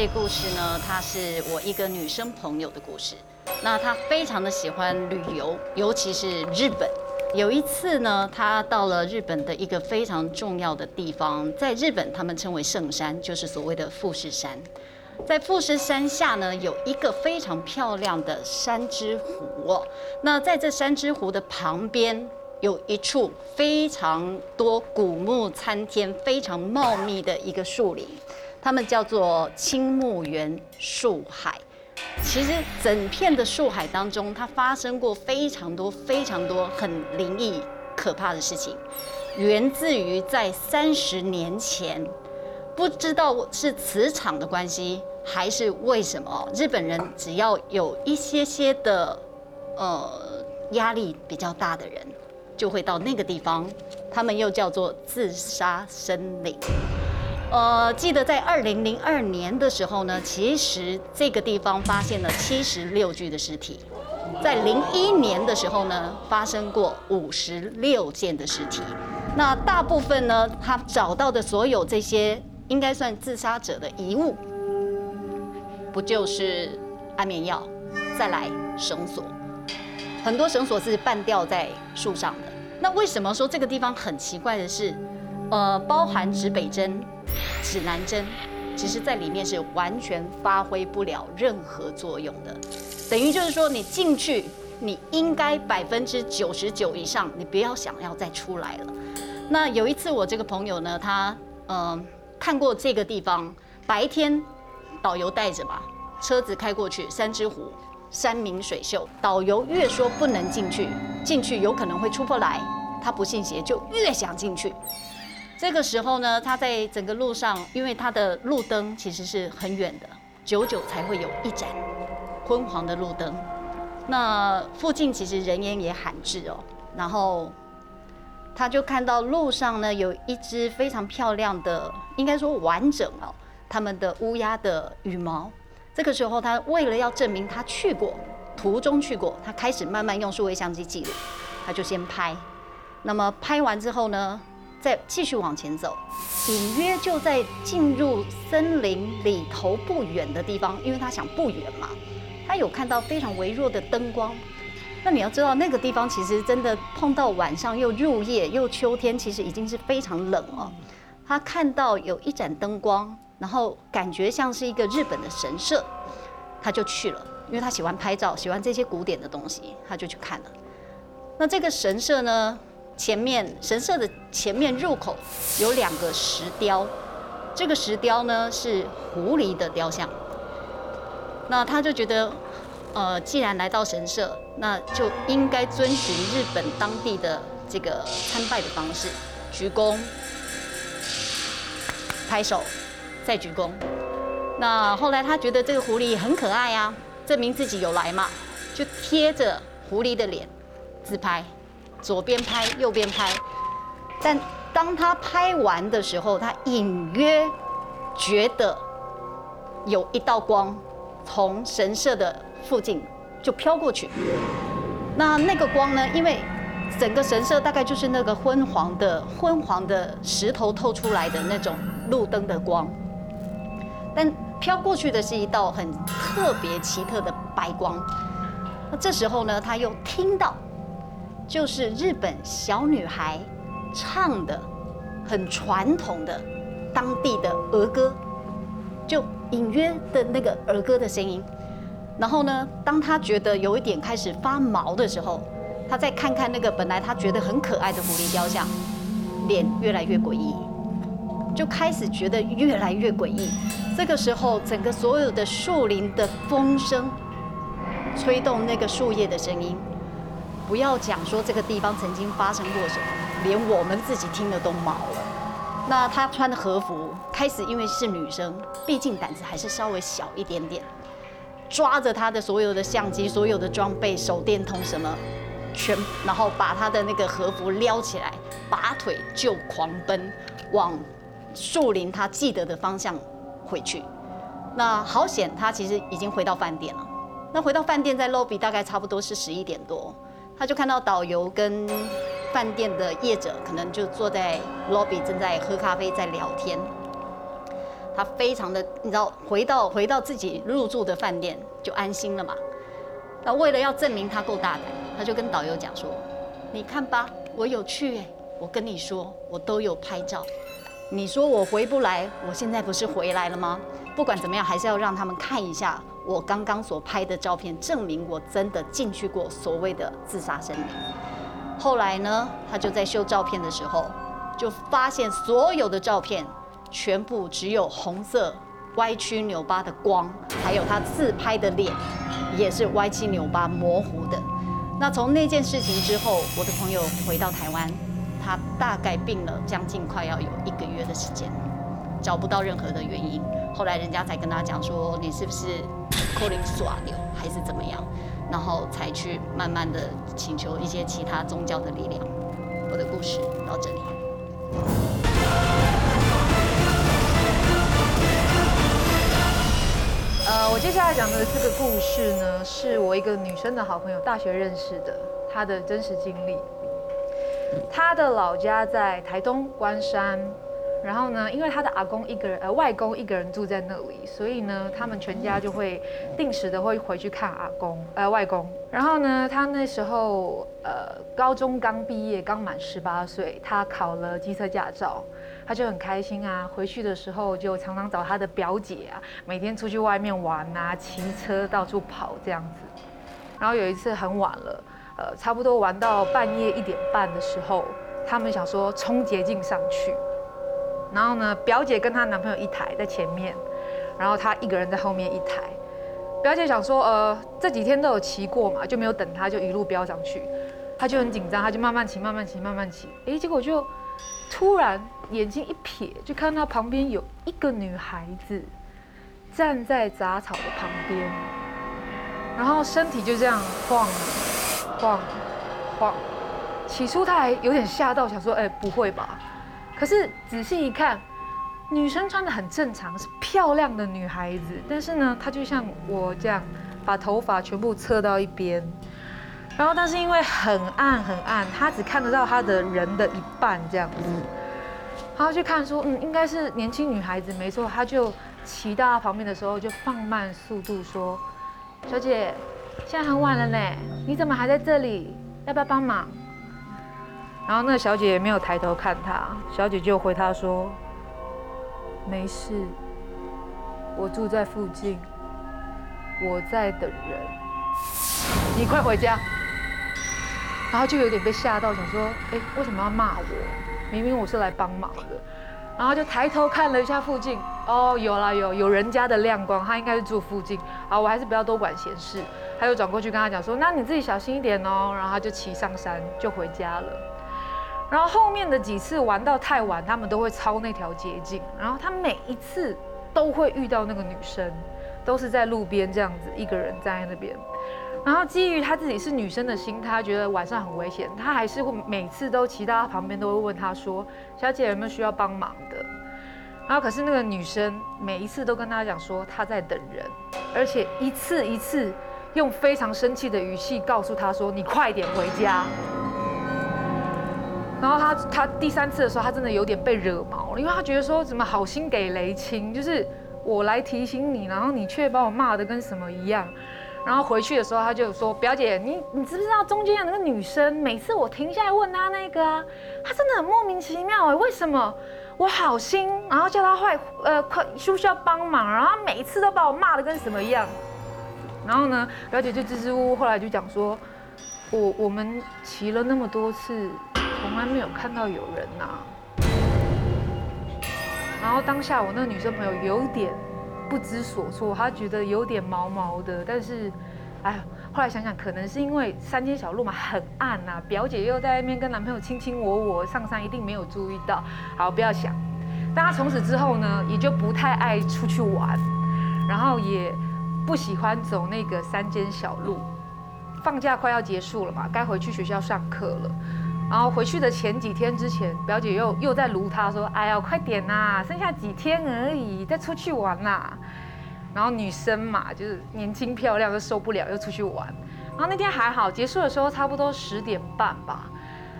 这故事呢，它是我一个女生朋友的故事。那她非常的喜欢旅游，尤其是日本。有一次呢，她到了日本的一个非常重要的地方，在日本他们称为圣山，就是所谓的富士山。在富士山下呢，有一个非常漂亮的山之湖。那在这山之湖的旁边，有一处非常多古木参天、非常茂密的一个树林。他们叫做青木原树海。其实整片的树海当中，它发生过非常多、非常多很灵异、可怕的事情，源自于在三十年前，不知道是磁场的关系，还是为什么，日本人只要有一些些的呃压力比较大的人，就会到那个地方，他们又叫做自杀森林。呃，记得在二零零二年的时候呢，其实这个地方发现了七十六具的尸体。在零一年的时候呢，发生过五十六件的尸体。那大部分呢，他找到的所有这些应该算自杀者的遗物，不就是安眠药，再来绳索，很多绳索是半吊在树上的。那为什么说这个地方很奇怪的是，呃，包含指北针。指南针，其实在里面是完全发挥不了任何作用的，等于就是说你进去，你应该百分之九十九以上，你不要想要再出来了。那有一次我这个朋友呢，他嗯看过这个地方，白天导游带着吧，车子开过去，三只湖，山明水秀，导游越说不能进去，进去有可能会出不来，他不信邪，就越想进去。这个时候呢，他在整个路上，因为他的路灯其实是很远的，久久才会有一盏昏黄的路灯。那附近其实人烟也罕至哦。然后他就看到路上呢有一只非常漂亮的，应该说完整哦，他们的乌鸦的羽毛。这个时候他为了要证明他去过，途中去过，他开始慢慢用数位相机记录，他就先拍。那么拍完之后呢？再继续往前走，隐约就在进入森林里头不远的地方，因为他想不远嘛，他有看到非常微弱的灯光。那你要知道，那个地方其实真的碰到晚上又入夜又秋天，其实已经是非常冷了。他看到有一盏灯光，然后感觉像是一个日本的神社，他就去了，因为他喜欢拍照，喜欢这些古典的东西，他就去看了。那这个神社呢？前面神社的前面入口有两个石雕，这个石雕呢是狐狸的雕像。那他就觉得，呃，既然来到神社，那就应该遵循日本当地的这个参拜的方式，鞠躬、拍手，再鞠躬。那后来他觉得这个狐狸很可爱呀，证明自己有来嘛，就贴着狐狸的脸自拍。左边拍，右边拍，但当他拍完的时候，他隐约觉得有一道光从神社的附近就飘过去。那那个光呢？因为整个神社大概就是那个昏黄的、昏黄的石头透出来的那种路灯的光，但飘过去的是一道很特别奇特的白光。那这时候呢，他又听到。就是日本小女孩唱的很传统的当地的儿歌，就隐约的那个儿歌的声音。然后呢，当他觉得有一点开始发毛的时候，他再看看那个本来他觉得很可爱的狐狸雕像，脸越来越诡异，就开始觉得越来越诡异。这个时候，整个所有的树林的风声，吹动那个树叶的声音。不要讲说这个地方曾经发生过什么，连我们自己听的都毛了。那她穿的和服，开始因为是女生，毕竟胆子还是稍微小一点点，抓着她的所有的相机、所有的装备、手电筒什么，全然后把她的那个和服撩起来，拔腿就狂奔往树林她记得的方向回去。那好险，她其实已经回到饭店了。那回到饭店，在 lobby 大概差不多是十一点多。他就看到导游跟饭店的业者可能就坐在 lobby 正在喝咖啡，在聊天。他非常的，你知道，回到回到自己入住的饭店就安心了嘛。那为了要证明他够大胆，他就跟导游讲说：“你看吧，我有去，我跟你说，我都有拍照。你说我回不来，我现在不是回来了吗？不管怎么样，还是要让他们看一下我刚刚所拍的照片，证明我真的进去过所谓的自杀森林。后来呢，他就在修照片的时候，就发现所有的照片全部只有红色歪曲扭巴的光，还有他自拍的脸也是歪七扭八模糊的。那从那件事情之后，我的朋友回到台湾，他大概病了将近快要有一个月的时间，找不到任何的原因。后来人家才跟他讲说，你是不是扣零耍流还是怎么样？然后才去慢慢的请求一些其他宗教的力量。我的故事到这里。呃，我接下来讲的这个故事呢，是我一个女生的好朋友大学认识的，她的真实经历。她的老家在台东关山。然后呢，因为他的阿公一个人，呃，外公一个人住在那里，所以呢，他们全家就会定时的会回去看阿公，呃，外公。然后呢，他那时候呃，高中刚毕业，刚满十八岁，他考了机车驾照，他就很开心啊。回去的时候就常常找他的表姐啊，每天出去外面玩啊，骑车到处跑这样子。然后有一次很晚了，呃，差不多玩到半夜一点半的时候，他们想说冲捷径上去。然后呢，表姐跟她男朋友一台在前面，然后她一个人在后面一台。表姐想说，呃，这几天都有骑过嘛，就没有等她，就一路飙上去。她就很紧张，她就慢慢骑，慢慢骑，慢慢骑。哎，结果就突然眼睛一瞥，就看到旁边有一个女孩子站在杂草的旁边，然后身体就这样晃晃晃。起初她还有点吓到，想说，哎，不会吧？可是仔细一看，女生穿的很正常，是漂亮的女孩子。但是呢，她就像我这样，把头发全部侧到一边。然后，但是因为很暗很暗，她只看得到她的人的一半这样子。然后去看说，嗯，应该是年轻女孩子，没错。她就骑到她旁边的时候，就放慢速度说：“小姐，现在很晚了呢，你怎么还在这里？要不要帮忙？”然后那个小姐也没有抬头看他，小姐就回他说：“没事，我住在附近，我在等人，你快回家。”然后就有点被吓到，想说：“哎，为什么要骂我？明明我是来帮忙的。”然后就抬头看了一下附近，哦，有啦有有人家的亮光，他应该是住附近。好，我还是不要多管闲事。他又转过去跟他讲说：“那你自己小心一点哦。”然后他就骑上山就回家了。然后后面的几次玩到太晚，他们都会抄那条捷径。然后他每一次都会遇到那个女生，都是在路边这样子一个人站在那边。然后基于他自己是女生的心，他觉得晚上很危险，他还是会每次都骑到他旁边，都会问他说：“小姐有没有需要帮忙的？”然后可是那个女生每一次都跟他讲说她在等人，而且一次一次用非常生气的语气告诉他说：“你快点回家。”然后他他第三次的时候，他真的有点被惹毛了，因为他觉得说怎么好心给雷青，就是我来提醒你，然后你却把我骂的跟什么一样。然后回去的时候，他就说：“表姐，你你知不知道中间有那个女生？每次我停下来问她那个啊，她真的很莫名其妙哎，为什么我好心，然后叫她坏呃快需不需要帮忙，然后每次都把我骂的跟什么一样。然后呢，表姐就支支吾吾，后来就讲说，我我们骑了那么多次。”从来没有看到有人呐，然后当下我那个女生朋友有点不知所措，她觉得有点毛毛的，但是，哎，后来想想可能是因为山间小路嘛，很暗呐，表姐又在那边跟男朋友卿卿我我，上山一定没有注意到，好不要想。但她从此之后呢，也就不太爱出去玩，然后也不喜欢走那个山间小路。放假快要结束了嘛，该回去学校上课了。然后回去的前几天之前，表姐又又在撸他说：“哎呀，快点呐，剩下几天而已，再出去玩呐。”然后女生嘛，就是年轻漂亮，又受不了，又出去玩。然后那天还好，结束的时候差不多十点半吧。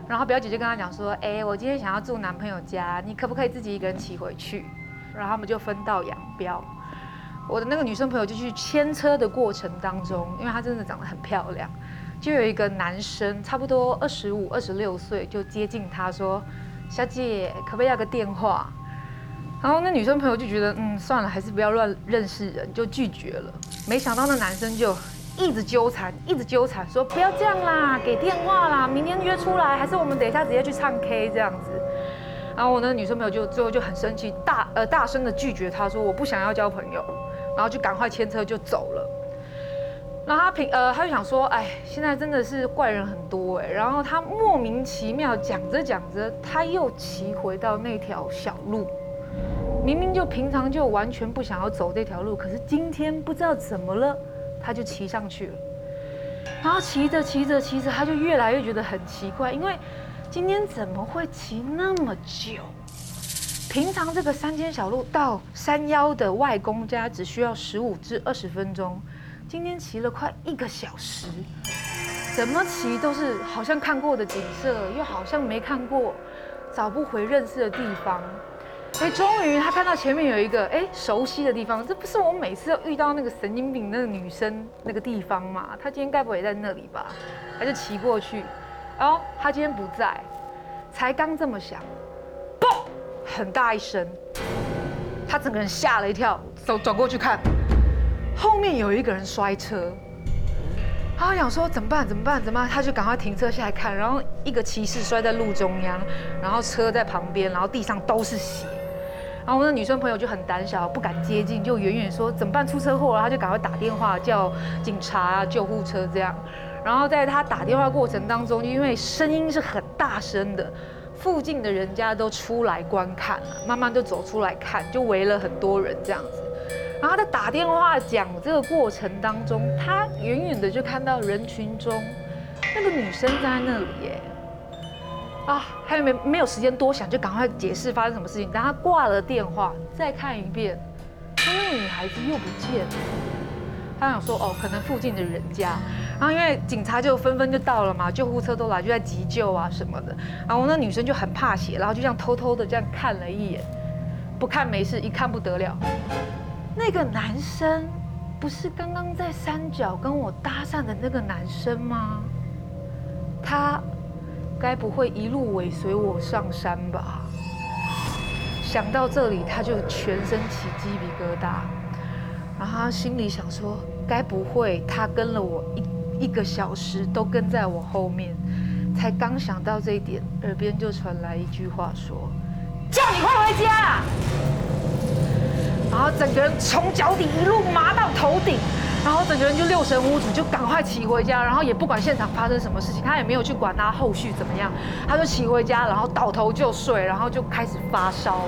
然后表姐就跟他讲说：“哎，我今天想要住男朋友家，你可不可以自己一个人骑回去？”然后他们就分道扬镳。我的那个女生朋友就去牵车的过程当中，因为她真的长得很漂亮，就有一个男生，差不多二十五、二十六岁，就接近她说：“小姐，可不可以要个电话？”然后那女生朋友就觉得，嗯，算了，还是不要乱认识人，就拒绝了。没想到那男生就一直纠缠，一直纠缠，说不要这样啦，给电话啦，明天约出来，还是我们等一下直接去唱 K 这样子。然后我那女生朋友就最后就很生气，大呃大声的拒绝他说我不想要交朋友。然后就赶快牵车就走了。然后他平呃，他就想说，哎，现在真的是怪人很多哎。然后他莫名其妙讲着讲着，他又骑回到那条小路。明明就平常就完全不想要走这条路，可是今天不知道怎么了，他就骑上去了。然后骑着骑着骑着，他就越来越觉得很奇怪，因为今天怎么会骑那么久？平常这个山间小路到山腰的外公家只需要十五至二十分钟，今天骑了快一个小时，怎么骑都是好像看过的景色，又好像没看过，找不回认识的地方。哎，终于他看到前面有一个哎熟悉的地方，这不是我每次都遇到那个神经病那个女生那个地方吗？他今天该不会也在那里吧？他就骑过去，哦，他今天不在，才刚这么想。嘣很大一声，他整个人吓了一跳，走转过去看，后面有一个人摔车，他想说怎么办怎么办怎么办，他就赶快停车下来看，然后一个骑士摔在路中央，然后车在旁边，然后地上都是血，然后我的女生朋友就很胆小，不敢接近，就远远说怎么办出车祸了，他就赶快打电话叫警察啊救护车这样，然后在他打电话过程当中，因为声音是很大声的。附近的人家都出来观看了，慢慢就走出来看，就围了很多人这样子。然后他在打电话讲这个过程当中，他远远的就看到人群中那个女生在那里耶。啊，还没没有时间多想，就赶快解释发生什么事情。等他挂了电话，再看一遍，那个女孩子又不见了。他想说，哦，可能附近的人家。然后因为警察就纷纷就到了嘛，救护车都来，就在急救啊什么的。然后那女生就很怕血，然后就这样偷偷的这样看了一眼，不看没事，一看不得了。那个男生不是刚刚在山脚跟我搭讪的那个男生吗？他该不会一路尾随我上山吧？想到这里，他就全身起鸡皮疙瘩。然后他心里想说，该不会他跟了我一。一个小时都跟在我后面，才刚想到这一点，耳边就传来一句话说：“叫你快回家。”然后整个人从脚底一路麻到头顶，然后整个人就六神无主，就赶快骑回家，然后也不管现场发生什么事情，他也没有去管他后续怎么样，他就骑回家，然后倒头就睡，然后就开始发烧。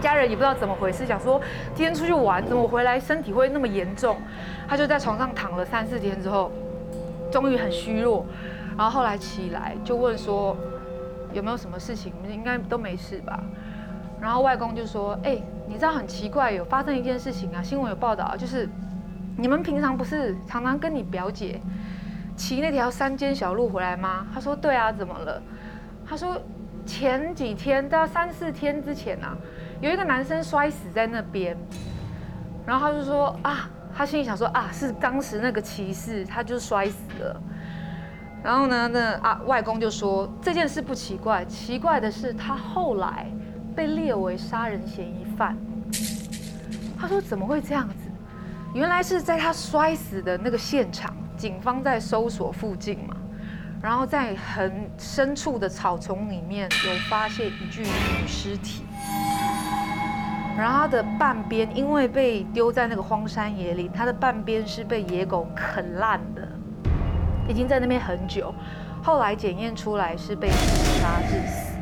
家人也不知道怎么回事，想说今天出去玩，怎么回来身体会那么严重？他就在床上躺了三四天之后。终于很虚弱，然后后来起来就问说有没有什么事情？应该都没事吧？然后外公就说：“哎，你知道很奇怪，有发生一件事情啊，新闻有报道，就是你们平常不是常常跟你表姐骑那条山间小路回来吗？”他说：“对啊，怎么了？”他说：“前几天到三四天之前啊，有一个男生摔死在那边。”然后他就说：“啊。”他心里想说啊，是当时那个骑士，他就摔死了。然后呢，那啊外公就说这件事不奇怪，奇怪的是他后来被列为杀人嫌疑犯。他说怎么会这样子？原来是在他摔死的那个现场，警方在搜索附近嘛，然后在很深处的草丛里面有发现一具女尸体。然后他的半边因为被丢在那个荒山野岭，他的半边是被野狗啃烂的，已经在那边很久。后来检验出来是被自杀致死。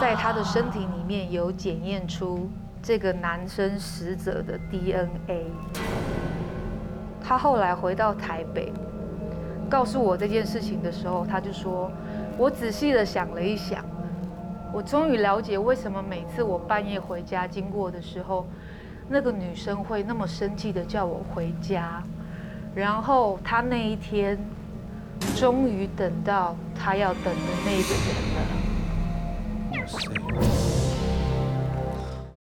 在他的身体里面有检验出这个男生死者的 DNA。他后来回到台北，告诉我这件事情的时候，他就说：“我仔细的想了一想。”我终于了解为什么每次我半夜回家经过的时候，那个女生会那么生气的叫我回家，然后她那一天终于等到她要等的那个人了。